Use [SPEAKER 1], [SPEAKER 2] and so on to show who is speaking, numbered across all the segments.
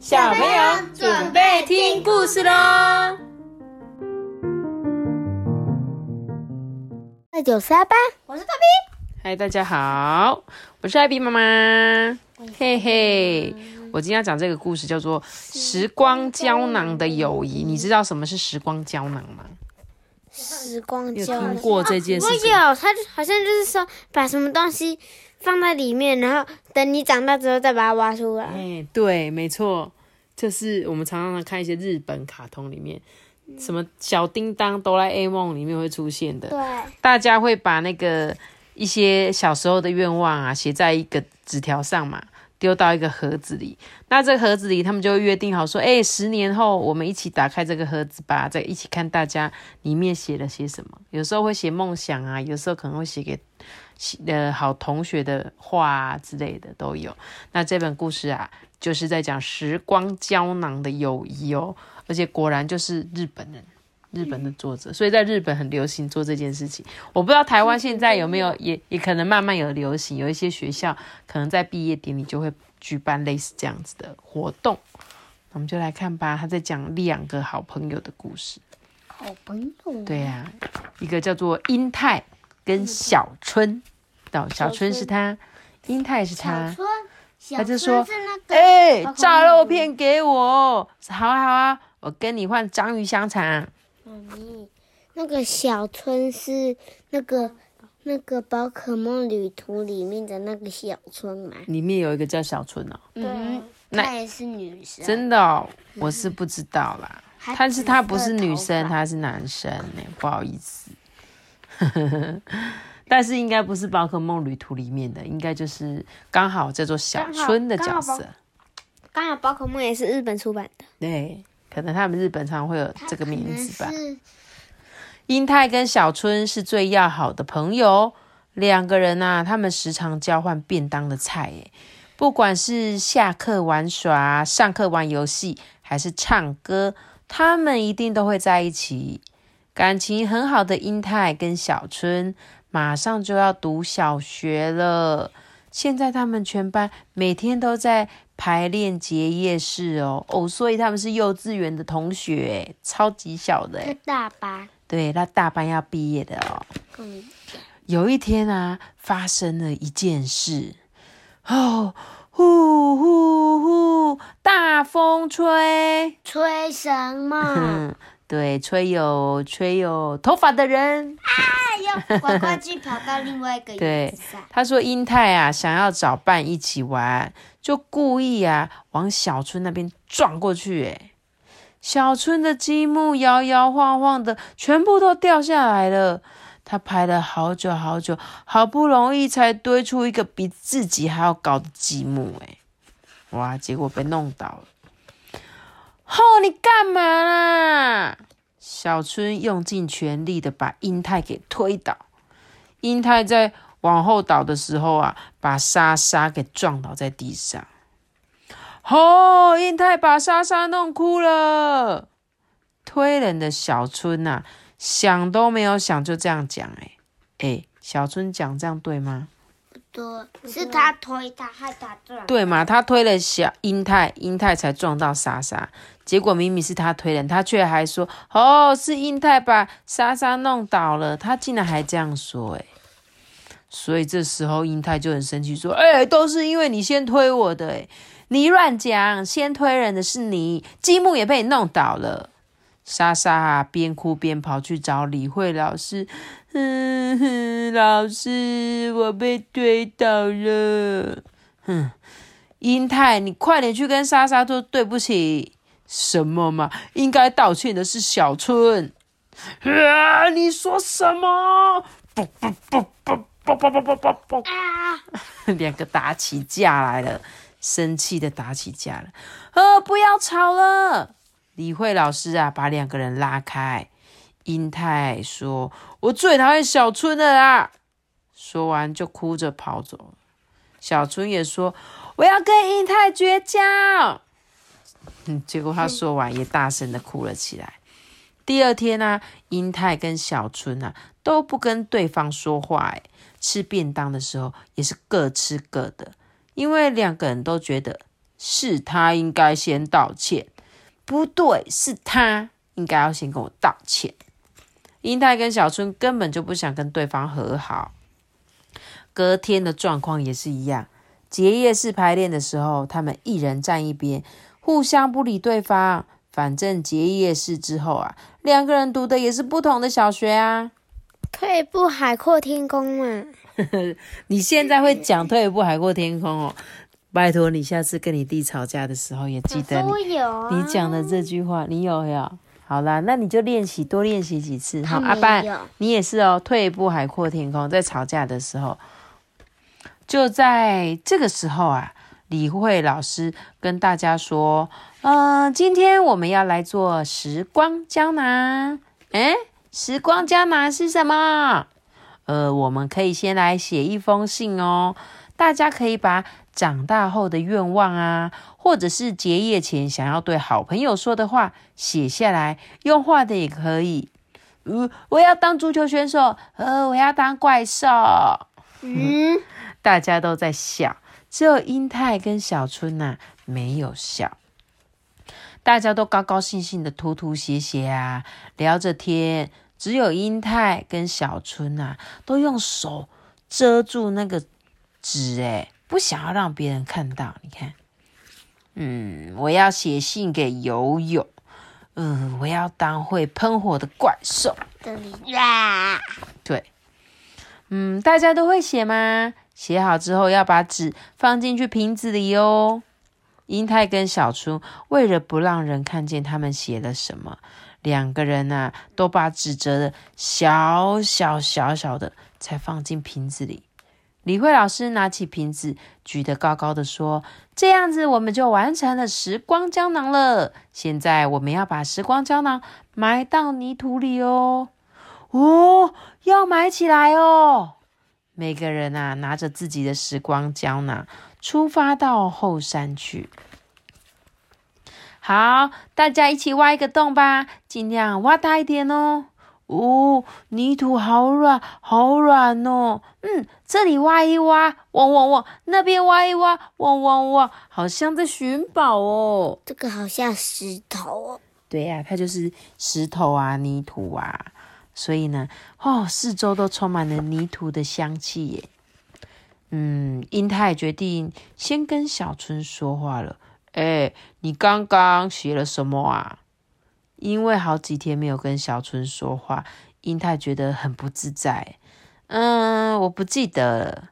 [SPEAKER 1] 小朋友准备听故事喽！
[SPEAKER 2] 二九三八，
[SPEAKER 3] 我是大兵。
[SPEAKER 1] 嗨，大家好，我是艾比妈妈。嘿嘿，我今天要讲这个故事叫做《时光胶囊的友谊》。你知道什么是时光胶囊吗？
[SPEAKER 2] 时光
[SPEAKER 1] 有
[SPEAKER 2] 胶囊
[SPEAKER 1] 听过这件事情？
[SPEAKER 2] 我有，它就好像就是说把什么东西放在里面，然后等你长大之后再把它挖出来。
[SPEAKER 1] 哎，对，没错，就是我们常常看一些日本卡通里面，什么小叮当、哆啦 A 梦里面会出现的。
[SPEAKER 2] 对，
[SPEAKER 1] 大家会把那个一些小时候的愿望啊写在一个纸条上嘛，丢到一个盒子里。那这个盒子里，他们就会约定好说，哎、十年后我们一起打开这个盒子吧，再一起看大家里面写了些什么。有时候会写梦想啊，有时候可能会写给呃好同学的话啊之类的都有。那这本故事啊，就是在讲时光胶囊的友谊哦，而且果然就是日本人。日本的作者，所以在日本很流行做这件事情。我不知道台湾现在有没有，也也可能慢慢有流行。有一些学校可能在毕业典礼就会举办类似这样子的活动。我们就来看吧，他在讲两个好朋友的故事。
[SPEAKER 2] 好朋友。
[SPEAKER 1] 对呀、一个叫做英泰跟小春，到，小春是他，英泰是他。
[SPEAKER 2] 春，
[SPEAKER 1] 他就说哎、炸肉片给我，好啊好啊，我跟你换章鱼香肠。
[SPEAKER 2] 妈咪，那个小春是那个那个宝可梦旅途里面的那个小春嘛？
[SPEAKER 1] 里面有一个叫小春哦，
[SPEAKER 2] 嗯，
[SPEAKER 1] 那
[SPEAKER 2] 她也是女生。
[SPEAKER 1] 真的哦，我是不知道啦。
[SPEAKER 2] 她
[SPEAKER 1] 但是他不是女生，
[SPEAKER 2] 紫色头发
[SPEAKER 1] 他是男生呢，不好意思。但是应该不是宝可梦旅途里面的，应该就是刚好叫做小春的角色。
[SPEAKER 2] 刚好宝可梦也是日本出版的，
[SPEAKER 1] 对，可能他们日本常会有这个名字吧。英泰跟小春是最要好的朋友，两个人啊，他们时常交换便当的菜，诶，不管是下课玩耍、上课玩游戏，还是唱歌，他们一定都会在一起。感情很好的英泰跟小春，马上就要读小学了。现在他们全班每天都在排练结业式哦哦，所以他们是幼稚园的同学，超级小的
[SPEAKER 2] 是大班。
[SPEAKER 1] 对，那大班要毕业的哦。
[SPEAKER 2] 嗯，
[SPEAKER 1] 有一天啊，发生了一件事，哦，呼呼呼，大风吹，
[SPEAKER 2] 吹什么？
[SPEAKER 1] 嗯，对，吹有吹有头发的人。
[SPEAKER 2] 哎呦，呱呱鸡跑到另外一个
[SPEAKER 1] 对。他说英泰啊，想要找伴一起玩，就故意啊往小春那边撞过去。哎小春的积木摇摇晃晃的，全部都掉下来了。他排了好久好久，好不容易才堆出一个比自己还要高的积木。哎哇！结果被弄倒了。吼、你干嘛啦？小春用尽全力的把英泰给推倒。英泰在往后倒的时候啊，把莎莎给撞倒在地上。哦，英泰把莎莎弄哭了。推人的小春呐、想都没有想就这样讲、欸，哎哎，小春讲这样对吗？
[SPEAKER 2] 对，是他推他，害他撞。
[SPEAKER 1] 对嘛？他推了小英泰，英泰才撞到莎莎。结果明明是他推人，他却还说：“哦，是英泰把莎莎弄倒了。”他竟然还这样说、诶，所以这时候英泰就很生气，说：“哎、都是因为你先推我的、欸，你乱讲，先推人的是你，积木也被你弄倒了。”莎莎啊，边哭边跑去找李慧老师。嗯哼，老师，我被推倒了。哼，英泰，你快点去跟莎莎说对不起。什么嘛？应该道歉的是小春。啊！你说什么？不不不不不不不不不不！
[SPEAKER 2] 啊！
[SPEAKER 1] 两个打起架来了，生气的打起架了。呃，不要吵了。李慧老师啊，把两个人拉开。英泰说：“我最讨厌小春了啦！”说完就哭着跑走了。小春也说：“我要跟英泰绝交。”嗯，结果他说完也大声的哭了起来。第二天呢、英泰跟小春啊都不跟对方说话，哎，吃便当的时候也是各吃各的，因为两个人都觉得是他应该先道歉。不对，是他应该要先跟我道歉。英泰跟小春根本就不想跟对方和好。隔天的状况也是一样，结业式排练的时候，他们一人站一边，互相不理对方。反正结业式之后啊，两个人读的也是不同的小学啊。
[SPEAKER 2] 退一步海阔天空嘛。
[SPEAKER 1] 你现在会讲退一步海阔天空哦，拜托你下次跟你弟吵架的时候也记得你你讲的这句话，你有有？好啦，那你就练习多练习几次。好，阿爸，你也是哦，退一步海阔天空，在吵架的时候，就在这个时候啊，李慧老师跟大家说。嗯，今天我们要来做时光胶囊。诶，时光胶囊是什么？呃，我们可以先来写一封信哦。大家可以把长大后的愿望啊，或者是结业前想要对好朋友说的话写下来，用画的也可以。呃，我要当足球选手。呃，我要当怪兽。嗯，大家都在笑，只有英泰跟小春呐没有笑。大家都高高兴兴的涂涂写写啊，聊着天。只有英泰跟小春啊，都用手遮住那个纸，哎，不想要让别人看到。你看，嗯，我要写信给游泳，嗯，我要当会喷火的怪兽。对，嗯，大家都会写吗？写好之后要把纸放进去瓶子里哦。英泰跟小春为了不让人看见他们写了什么，两个人呐都把纸折的小小小小的，才放进瓶子里。李慧老师拿起瓶子，举得高高的说：“这样子我们就完成了时光胶囊了。现在我们要把时光胶囊埋到泥土里哦。哦，要埋起来哦。每个人啊拿着自己的时光胶囊。”出发到后山去，好，大家一起挖一个洞吧，尽量挖大一点哦。哦，泥土好软，好软哦。嗯，这里挖一挖，汪汪汪；那边挖一挖，汪汪汪，好像在寻宝哦。
[SPEAKER 2] 这个好像石头哦。
[SPEAKER 1] 对呀，它就是石头啊，泥土啊。所以呢，哦，四周都充满了泥土的香气耶。嗯，英泰决定先跟小春说话了。哎，你刚刚写了什么啊？因为好几天没有跟小春说话，英泰觉得很不自在。嗯，我不记得了。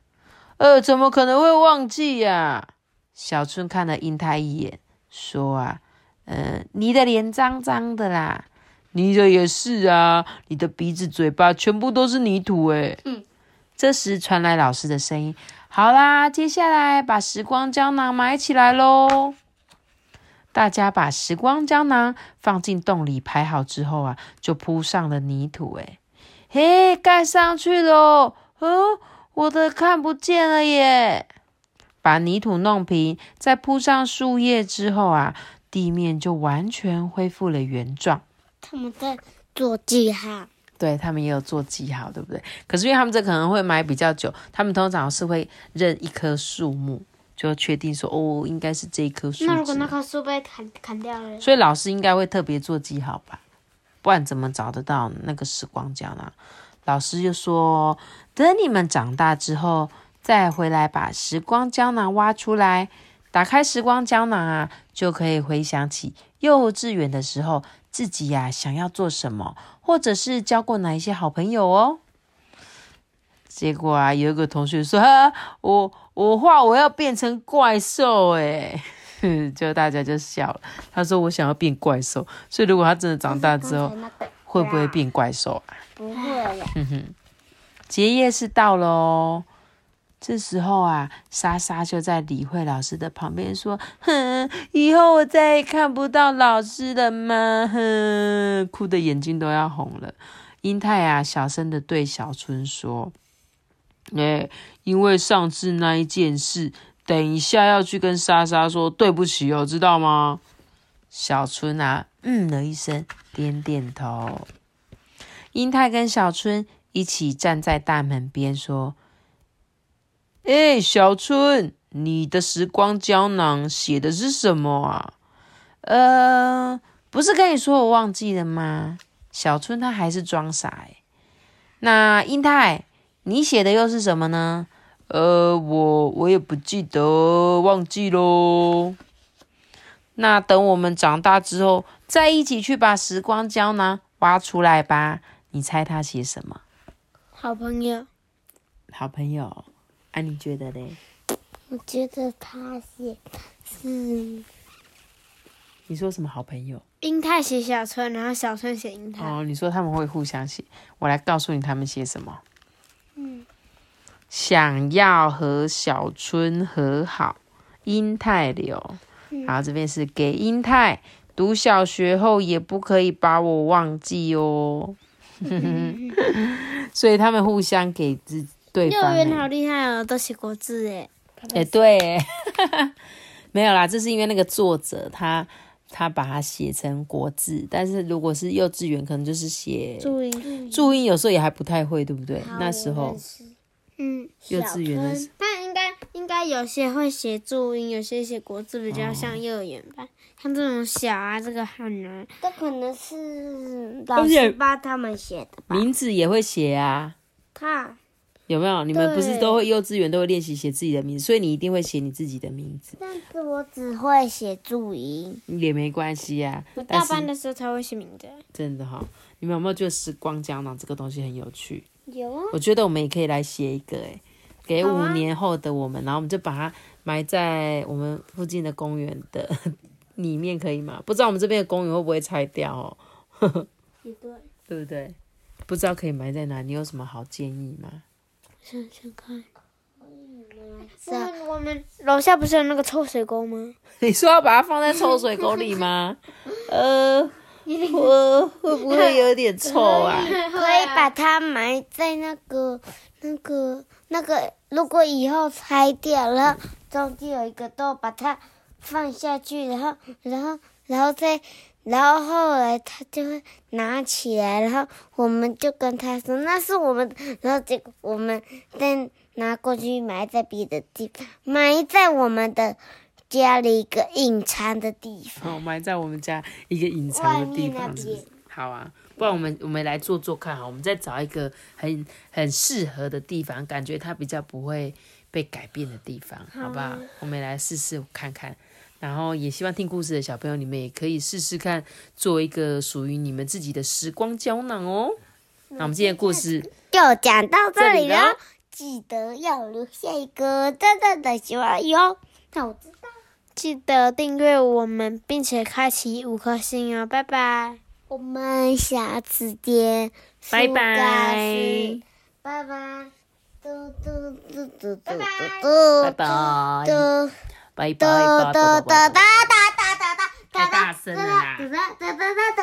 [SPEAKER 1] 呃，怎么可能会忘记呀？小春看了英泰一眼，说啊，嗯，你的脸脏脏的啦，你的也是啊，你的鼻子、嘴巴全部都是泥土，哎。嗯。这时传来老师的声音：“好啦，接下来把时光胶囊埋起来喽。”大家把时光胶囊放进洞里，排好之后啊，就铺上了泥土。哎，嘿，盖上去喽！哦，我的看不见了耶！把泥土弄平，再铺上树叶之后啊，地面就完全恢复了原状。
[SPEAKER 2] 他们在做记号。
[SPEAKER 1] 对他们也有做记号，对不对？可是因为他们这可能会埋比较久，他们通常是会认一棵树木，就确定说哦，应该是这一棵树。
[SPEAKER 2] 那如果那棵树被砍砍掉了，
[SPEAKER 1] 所以老师应该会特别做记号吧？不然怎么找得到那个时光胶囊？老师就说，等你们长大之后再回来把时光胶囊挖出来，打开时光胶囊啊，就可以回想起幼稚园的时候。自己呀，想要做什么，或者是交过哪一些好朋友哦？结果啊，有一个同学说：“我我画我要变成怪兽，哎，就大家就笑了。他说我想要变怪兽，所以如果他真的长大之后，会不会变怪兽
[SPEAKER 2] 啊？不会。哼哼，
[SPEAKER 1] 结业是到了哦。这时候啊，莎莎就在李慧老师的旁边说：“哼，以后我再也看不到老师了吗？”哼，哭的眼睛都要红了。英泰啊，小声的对小春说：“哎，因为上次那一件事，等一下要去跟莎莎说对不起哦，知道吗？”小春啊，嗯了一声，点点头。英泰跟小春一起站在大门边说。哎，小春，你的时光胶囊写的是什么啊？呃，不是跟你说我忘记了吗？小春他还是装傻哎。那英泰，你写的又是什么呢？呃，我我也不记得，忘记喽。那等我们长大之后，再一起去把时光胶囊挖出来吧。你猜他写什么？
[SPEAKER 2] 好朋友，
[SPEAKER 1] 好朋友，啊，你觉得嘞？
[SPEAKER 2] 我觉得他写是
[SPEAKER 1] 你说什么好朋友？
[SPEAKER 2] 英泰写小春，然后小春写英泰。
[SPEAKER 1] 哦，你说他们会互相写，我来告诉你他们写什么。
[SPEAKER 2] 嗯，
[SPEAKER 1] 想要和小春和好，英泰流。然后这边是给英泰读小学后也不可以把我忘记哦。所以他们互相给自对方欸。
[SPEAKER 2] 幼儿园好厉害哦，都写国字哎。
[SPEAKER 1] 哎、对欸，没有啦，这是因为那个作者他他把它写成国字，但是如果是幼稚园，可能就是写
[SPEAKER 2] 注音，
[SPEAKER 1] 注音，有时候也还不太会，对不对？那时候
[SPEAKER 2] 嗯，
[SPEAKER 1] 幼稚园的
[SPEAKER 2] 但应该应该有些会写注音，有些写国字，比较像幼儿园吧。像这种小啊，这个汉啊，这可能是老师帮他们写的吧？
[SPEAKER 1] 名字也会写啊，
[SPEAKER 2] 看，
[SPEAKER 1] 有没有？你们不是都会幼稚园都会练习写自己的名字，所以你一定会写你自己的名字，
[SPEAKER 2] 但是我只会写注音。
[SPEAKER 1] 也没关系啊。
[SPEAKER 2] 我大班的时候才会写名字。
[SPEAKER 1] 真的哈、你们有没有觉得时光胶囊这个东西很有趣？
[SPEAKER 2] 有啊，
[SPEAKER 1] 我觉得我们也可以来写一个、欸，给五年后的我们，然后我们就把它埋在我们附近的公园的 里面，可以吗？不知道我们这边的公园会不会拆掉哦，
[SPEAKER 2] 也对。
[SPEAKER 1] 对不对？不知道可以埋在哪，你有什么好建议吗？
[SPEAKER 2] 想想看。是啊，我们楼下不是有那个臭水沟吗？
[SPEAKER 1] 你说要把它放在臭水沟里吗？呃，我会不会有点臭 啊？
[SPEAKER 2] 可以把它埋在那个、那个、那个。如果以后拆掉，然后中间有一个洞，把它放下去，然后、然后、然后再，然后后来他就会拿起来，然后我们就跟他说那是我们，然后结果我们再拿过去埋在别的地方，埋在我们的家里一个隐藏的地方。
[SPEAKER 1] 好，埋在我们家一个隐藏的地方，是不是？好啊，不然我们我们来做做看哈，我们再找一个很很适合的地方，感觉它比较不会被改变的地方，好不好？我们来试试看看。然后也希望听故事的小朋友，你们也可以试试看，做一个属于你们自己的时光胶囊哦。那我们今天的故事
[SPEAKER 2] 就讲到这里
[SPEAKER 1] 了
[SPEAKER 2] 了，记得要留下一个赞赞的喜欢哟。那我记得订阅我们，并且开启五颗星哦，拜拜。我们下次见，
[SPEAKER 1] 拜拜。
[SPEAKER 2] 拜拜，嘟嘟嘟嘟嘟嘟。嘟，
[SPEAKER 1] 拜拜，
[SPEAKER 2] 嘟
[SPEAKER 1] 拜拜，
[SPEAKER 2] 嘟
[SPEAKER 1] 拜拜，
[SPEAKER 2] 嘟嘟哒
[SPEAKER 1] 哒哒。
[SPEAKER 2] 哒哒哒哒哒，
[SPEAKER 1] 太大声了啦。
[SPEAKER 2] 哒哒哒哒哒哒。